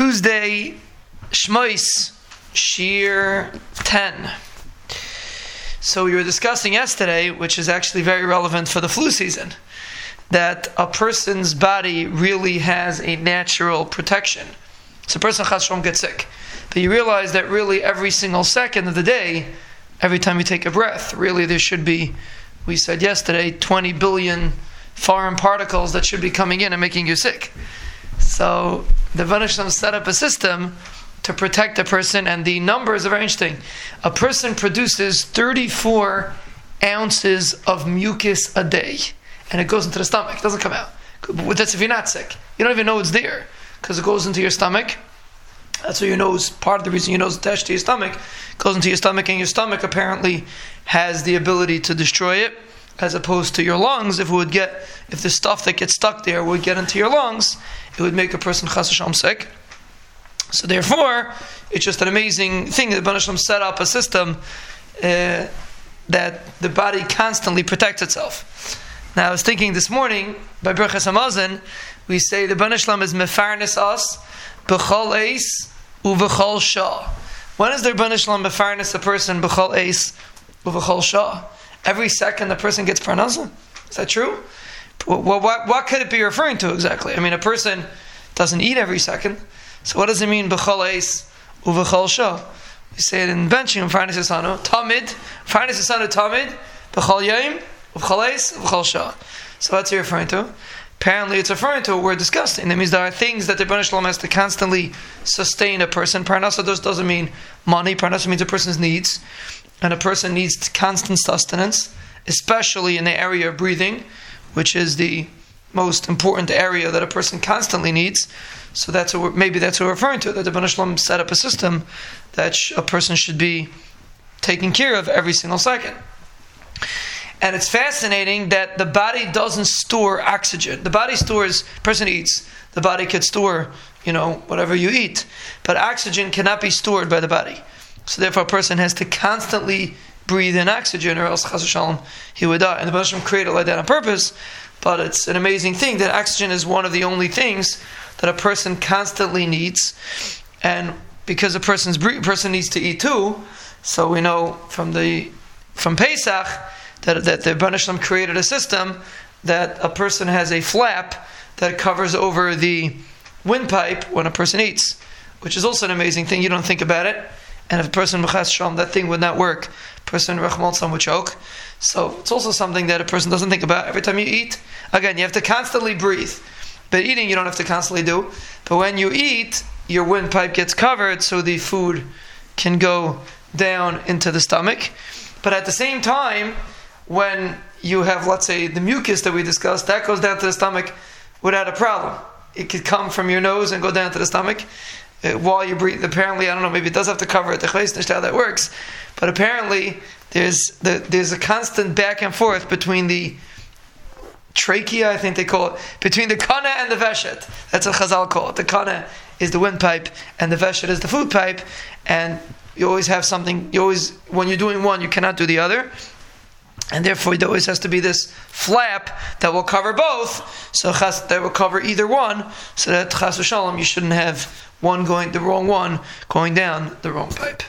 Tuesday, Shmois, Shiur 10. So we were discussing yesterday, which is actually very relevant for the flu season, that a person's body really has a natural protection. So a person gets sick. But you realize that really every single second of the day, every time you take a breath, really there should be, we said yesterday, 20 billion foreign particles that should be coming in and making you sick. So the Vanishlam set up a system to protect a person, and the numbers are very interesting. A person produces 34 ounces of mucus a day, and it goes into the stomach. It doesn't come out. That's if you're not sick. You don't even know it's there because it goes into your stomach. That's what your nose. Part of the reason your nose is attached to your stomach goes into your stomach, and your stomach apparently has the ability to destroy it, as opposed to your lungs. If it would get, if the stuff that gets stuck there would get into your lungs, it would make a person chas sick. So therefore, it's just an amazing thing that Banashlam set up a system uh, that the body constantly protects itself. Now, I was thinking this morning by Berchas Hamazon, we say the Banashlam is mefarnes us b'chol eis uv'chol shah. When is there Banashlam mefarnes a person b'chol eis uv'chol shah? Every second the person gets parnasa. Is that true? Well, what, what could it be referring to exactly? I mean, a person doesn't eat every second. So what does it mean b'chol eis uv'chol shah? We say it in benching farnes esanu tamid farnes esanu tamid b'chol yom uv'chol eis uv'chol shah. So what's he referring to? Apparently, it's referring to what we're discussing. That means there are things that the Rebbeinu Shalom has to constantly sustain a person. Parnasa does, doesn't mean money. Parnasa means a person's needs. And a person needs constant sustenance, especially in the area of breathing, which is the most important area that a person constantly needs. So that's what maybe that's what we're referring to. That the Banashlam set up a system that a person should be taken care of every single second. And it's fascinating that the body doesn't store oxygen. The body stores. Person eats. The body could store, you know, whatever you eat, but oxygen cannot be stored by the body. So therefore, a person has to constantly breathe in oxygen, or else Chas Shalom he would die. And the Banashlam created like that on purpose. But it's an amazing thing that oxygen is one of the only things that a person constantly needs, and because a person's person needs to eat too, so we know from the from Pesach that that the Banishlam created a system that a person has a flap that covers over the windpipe when a person eats, which is also an amazing thing. You don't think about it, and if a person mechas sham, that thing would not work. Person rachmal would choke. So it's also something that a person doesn't think about every time you eat. Again, you have to constantly breathe. But eating, you don't have to constantly do. But when you eat, your windpipe gets covered so the food can go down into the stomach. But at the same time, when you have, let's say, the mucus that we discussed, that goes down to the stomach without a problem. It could come from your nose and go down to the stomach while you breathe. Apparently, I don't know, maybe it does have to cover it, the how that works. But apparently, there's, the, there's a constant back and forth between the trachea, I think they call it, between the kana and the veshet. That's what Chazal call it. The kana is the windpipe, and the veshet is the food pipe, and you always have something. You always, when you're doing one, you cannot do the other, and therefore there always has to be this flap that will cover both. So chas, that will cover either one, so that chas v'shalom you shouldn't have one going the wrong one going down the wrong pipe.